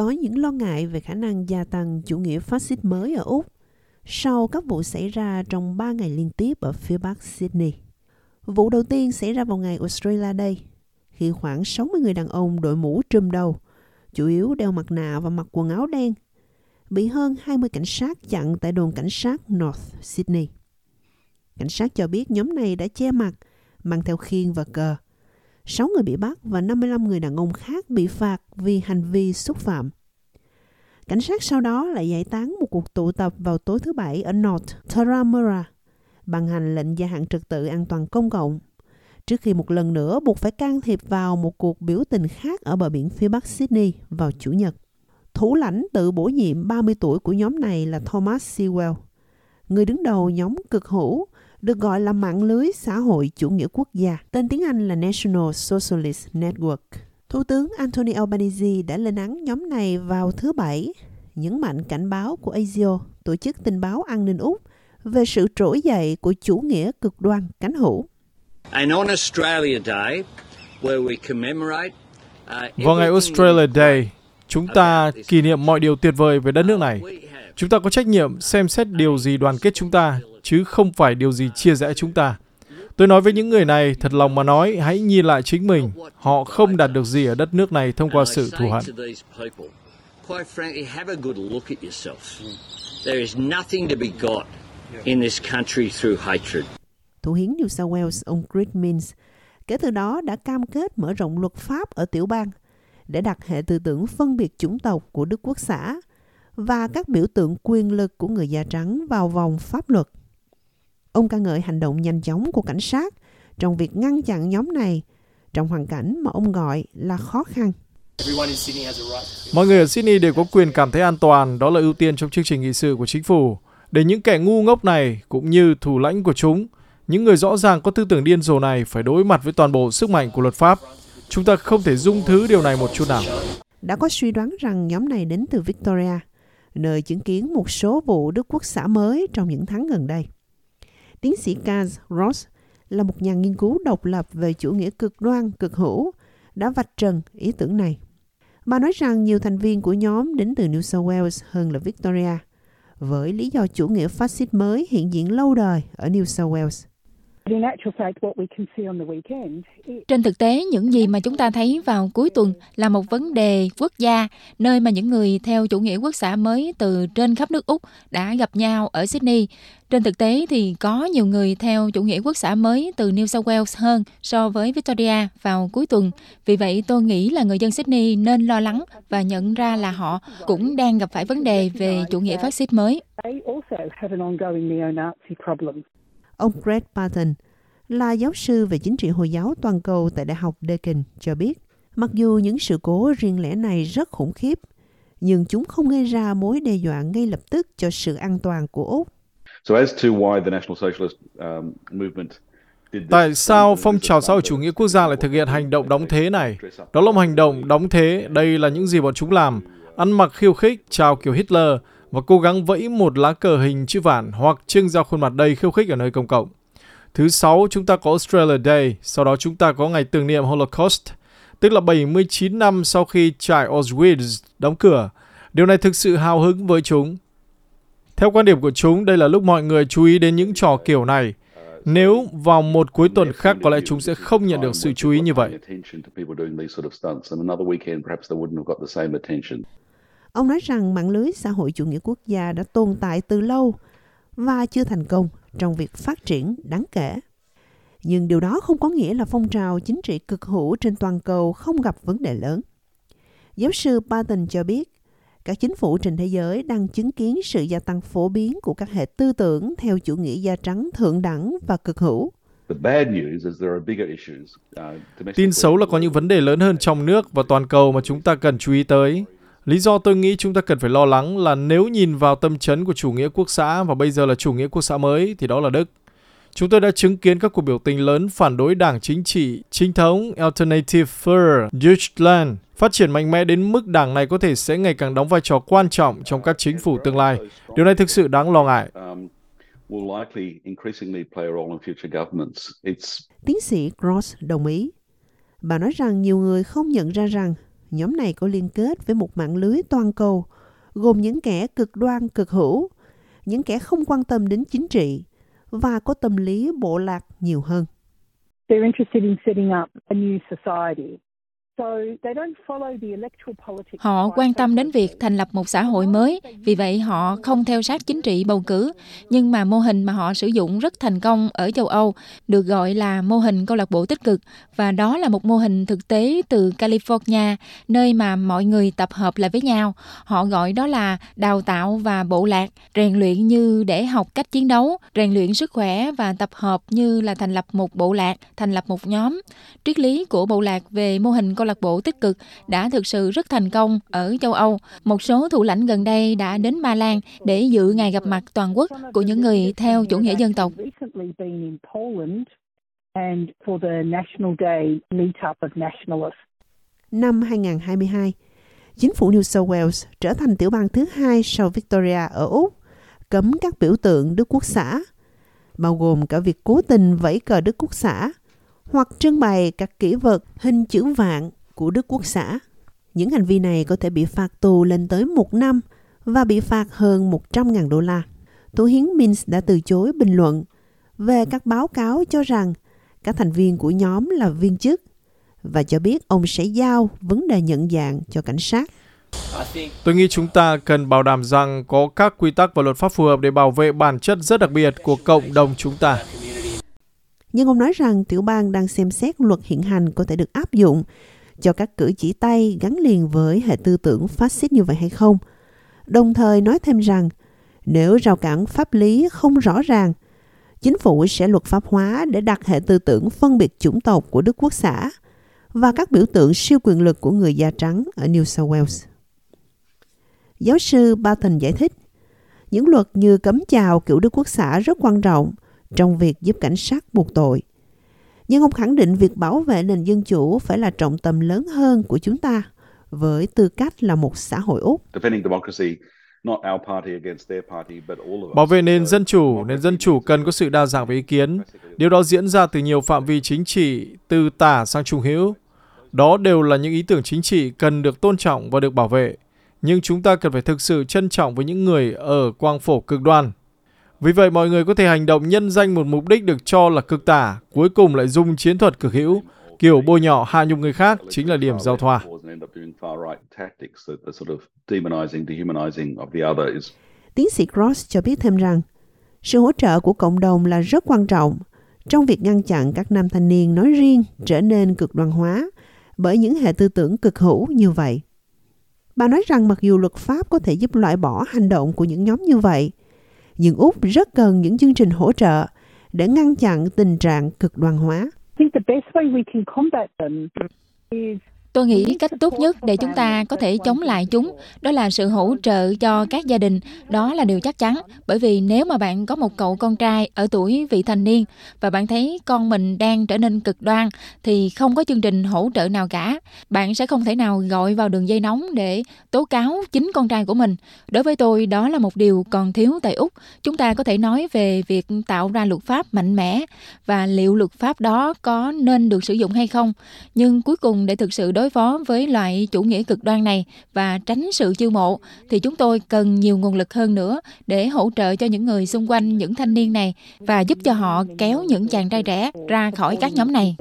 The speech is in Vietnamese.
có những lo ngại về khả năng gia tăng chủ nghĩa phát xít mới ở Úc sau các vụ xảy ra trong 3 ngày liên tiếp ở phía bắc Sydney. Vụ đầu tiên xảy ra vào ngày Australia Day, khi khoảng 60 người đàn ông đội mũ trùm đầu, chủ yếu đeo mặt nạ và mặc quần áo đen, bị hơn 20 cảnh sát chặn tại đồn cảnh sát North Sydney. Cảnh sát cho biết nhóm này đã che mặt, mang theo khiên và cờ. 6 người bị bắt và 55 người đàn ông khác bị phạt vì hành vi xúc phạm. Cảnh sát sau đó lại giải tán một cuộc tụ tập vào tối thứ Bảy ở North Taramura, bằng hành lệnh gia hạn trật tự an toàn công cộng, trước khi một lần nữa buộc phải can thiệp vào một cuộc biểu tình khác ở bờ biển phía bắc Sydney vào Chủ nhật. Thủ lãnh tự bổ nhiệm 30 tuổi của nhóm này là Thomas Sewell. Người đứng đầu nhóm cực hữu được gọi là mạng lưới xã hội chủ nghĩa quốc gia, tên tiếng Anh là National Socialist Network. Thủ tướng Anthony Albanese đã lên án nhóm này vào thứ Bảy, nhấn mạnh cảnh báo của ASIO, tổ chức tình báo an ninh Úc, về sự trỗi dậy của chủ nghĩa cực đoan cánh hữu. And on Australia Day, where we commemorate uh, Vào ngày Australia Day, chúng ta kỷ niệm mọi điều tuyệt vời về đất nước này. Chúng ta có trách nhiệm xem xét điều gì đoàn kết chúng ta, chứ không phải điều gì chia rẽ chúng ta. Tôi nói với những người này, thật lòng mà nói, hãy nhìn lại chính mình. Họ không đạt được gì ở đất nước này thông qua sự thù hận. Quite frankly, have a good look at yourself. There is nothing to be got in this country through hatred. Thủ hiến New South Wales ông Chris Minns kể từ đó đã cam kết mở rộng luật pháp ở tiểu bang để đặt hệ tư tưởng phân biệt chủng tộc của Đức Quốc xã và các biểu tượng quyền lực của người da trắng vào vòng pháp luật. Ông ca ngợi hành động nhanh chóng của cảnh sát trong việc ngăn chặn nhóm này trong hoàn cảnh mà ông gọi là khó khăn. Mọi người ở Sydney đều có quyền cảm thấy an toàn, đó là ưu tiên trong chương trình nghị sự của chính phủ. Để những kẻ ngu ngốc này, cũng như thủ lãnh của chúng, những người rõ ràng có tư tưởng điên rồ này phải đối mặt với toàn bộ sức mạnh của luật pháp. Chúng ta không thể dung thứ điều này một chút nào. Đã có suy đoán rằng nhóm này đến từ Victoria, nơi chứng kiến một số vụ Đức Quốc xã mới trong những tháng gần đây. Tiến sĩ Kaz Ross là một nhà nghiên cứu độc lập về chủ nghĩa cực đoan, cực hữu, đã vạch trần ý tưởng này. Bà nói rằng nhiều thành viên của nhóm đến từ New South Wales hơn là Victoria, với lý do chủ nghĩa phát xít mới hiện diện lâu đời ở New South Wales. Trên thực tế, những gì mà chúng ta thấy vào cuối tuần là một vấn đề quốc gia, nơi mà những người theo chủ nghĩa quốc xã mới từ trên khắp nước Úc đã gặp nhau ở Sydney. Trên thực tế thì có nhiều người theo chủ nghĩa quốc xã mới từ New South Wales hơn so với Victoria vào cuối tuần. Vì vậy, tôi nghĩ là người dân Sydney nên lo lắng và nhận ra là họ cũng đang gặp phải vấn đề về chủ nghĩa phát xít mới. Ông Greg Barton là giáo sư về chính trị Hồi giáo toàn cầu tại Đại học Deakin cho biết, mặc dù những sự cố riêng lẻ này rất khủng khiếp, nhưng chúng không gây ra mối đe dọa ngay lập tức cho sự an toàn của Úc. Tại sao phong trào xã hội chủ nghĩa quốc gia lại thực hiện hành động đóng thế này? Đó là một hành động đóng thế, đây là những gì bọn chúng làm. Ăn mặc khiêu khích, chào kiểu Hitler và cố gắng vẫy một lá cờ hình chữ vạn hoặc trưng ra khuôn mặt đầy khiêu khích ở nơi công cộng. Thứ sáu, chúng ta có Australia Day, sau đó chúng ta có ngày tưởng niệm Holocaust, tức là 79 năm sau khi trại Auschwitz đóng cửa. Điều này thực sự hào hứng với chúng. Theo quan điểm của chúng, đây là lúc mọi người chú ý đến những trò kiểu này. Nếu vào một cuối tuần khác có lẽ chúng sẽ không nhận được sự chú ý như vậy. Ông nói rằng mạng lưới xã hội chủ nghĩa quốc gia đã tồn tại từ lâu và chưa thành công trong việc phát triển đáng kể. Nhưng điều đó không có nghĩa là phong trào chính trị cực hữu trên toàn cầu không gặp vấn đề lớn. Giáo sư Barton cho biết, các chính phủ trên thế giới đang chứng kiến sự gia tăng phổ biến của các hệ tư tưởng theo chủ nghĩa da trắng thượng đẳng và cực hữu. Tin xấu là có những vấn đề lớn hơn trong nước và toàn cầu mà chúng ta cần chú ý tới. Lý do tôi nghĩ chúng ta cần phải lo lắng là nếu nhìn vào tâm chấn của chủ nghĩa quốc xã và bây giờ là chủ nghĩa quốc xã mới thì đó là Đức. Chúng tôi đã chứng kiến các cuộc biểu tình lớn phản đối đảng chính trị, chính thống Alternative für Deutschland phát triển mạnh mẽ đến mức đảng này có thể sẽ ngày càng đóng vai trò quan trọng trong các chính phủ tương lai. Điều này thực sự đáng lo ngại. Tiến sĩ Gross đồng ý. Bà nói rằng nhiều người không nhận ra rằng Nhóm này có liên kết với một mạng lưới toàn cầu, gồm những kẻ cực đoan cực hữu, những kẻ không quan tâm đến chính trị và có tâm lý bộ lạc nhiều hơn. They're interested in setting up a new society. Họ quan tâm đến việc thành lập một xã hội mới, vì vậy họ không theo sát chính trị bầu cử. Nhưng mà mô hình mà họ sử dụng rất thành công ở châu Âu được gọi là mô hình câu lạc bộ tích cực và đó là một mô hình thực tế từ California, nơi mà mọi người tập hợp lại với nhau. Họ gọi đó là đào tạo và bộ lạc, rèn luyện như để học cách chiến đấu, rèn luyện sức khỏe và tập hợp như là thành lập một bộ lạc, thành lập một nhóm. Triết lý của bộ lạc về mô hình câu lạc bộ tích cực đã thực sự rất thành công ở châu Âu. Một số thủ lãnh gần đây đã đến Ba Lan để dự ngày gặp mặt toàn quốc của những người theo chủ nghĩa dân tộc. Năm 2022, chính phủ New South Wales trở thành tiểu bang thứ hai sau Victoria ở Úc, cấm các biểu tượng Đức Quốc xã, bao gồm cả việc cố tình vẫy cờ Đức Quốc xã hoặc trưng bày các kỷ vật hình chữ vạn của Đức Quốc xã. Những hành vi này có thể bị phạt tù lên tới một năm và bị phạt hơn 100.000 đô la. Thủ hiến Minsk đã từ chối bình luận về các báo cáo cho rằng các thành viên của nhóm là viên chức và cho biết ông sẽ giao vấn đề nhận dạng cho cảnh sát. Tôi nghĩ chúng ta cần bảo đảm rằng có các quy tắc và luật pháp phù hợp để bảo vệ bản chất rất đặc biệt của cộng đồng chúng ta. Nhưng ông nói rằng tiểu bang đang xem xét luật hiện hành có thể được áp dụng cho các cử chỉ tay gắn liền với hệ tư tưởng phát xít như vậy hay không. Đồng thời nói thêm rằng nếu rào cản pháp lý không rõ ràng, chính phủ sẽ luật pháp hóa để đặt hệ tư tưởng phân biệt chủng tộc của Đức Quốc xã và các biểu tượng siêu quyền lực của người da trắng ở New South Wales. Giáo sư Barton giải thích, những luật như cấm chào kiểu Đức Quốc xã rất quan trọng trong việc giúp cảnh sát buộc tội. Nhưng ông khẳng định việc bảo vệ nền dân chủ phải là trọng tâm lớn hơn của chúng ta với tư cách là một xã hội Úc. Bảo vệ nền dân chủ, nền dân chủ cần có sự đa dạng về ý kiến. Điều đó diễn ra từ nhiều phạm vi chính trị, từ tả sang trung hữu. Đó đều là những ý tưởng chính trị cần được tôn trọng và được bảo vệ. Nhưng chúng ta cần phải thực sự trân trọng với những người ở quang phổ cực đoan. Vì vậy mọi người có thể hành động nhân danh một mục đích được cho là cực tả, cuối cùng lại dùng chiến thuật cực hữu, kiểu bôi nhọ hạ nhục người khác chính là điểm giao thoa. Tiến sĩ Cross cho biết thêm rằng, sự hỗ trợ của cộng đồng là rất quan trọng trong việc ngăn chặn các nam thanh niên nói riêng trở nên cực đoan hóa bởi những hệ tư tưởng cực hữu như vậy. Bà nói rằng mặc dù luật pháp có thể giúp loại bỏ hành động của những nhóm như vậy, nhưng Úc rất cần những chương trình hỗ trợ để ngăn chặn tình trạng cực đoan hóa. Tôi nghĩ cách tốt nhất để chúng ta có thể chống lại chúng đó là sự hỗ trợ cho các gia đình, đó là điều chắc chắn. Bởi vì nếu mà bạn có một cậu con trai ở tuổi vị thành niên và bạn thấy con mình đang trở nên cực đoan thì không có chương trình hỗ trợ nào cả. Bạn sẽ không thể nào gọi vào đường dây nóng để tố cáo chính con trai của mình. Đối với tôi đó là một điều còn thiếu tại Úc. Chúng ta có thể nói về việc tạo ra luật pháp mạnh mẽ và liệu luật pháp đó có nên được sử dụng hay không. Nhưng cuối cùng để thực sự đối phó với loại chủ nghĩa cực đoan này và tránh sự chiêu mộ, thì chúng tôi cần nhiều nguồn lực hơn nữa để hỗ trợ cho những người xung quanh những thanh niên này và giúp cho họ kéo những chàng trai trẻ ra khỏi các nhóm này.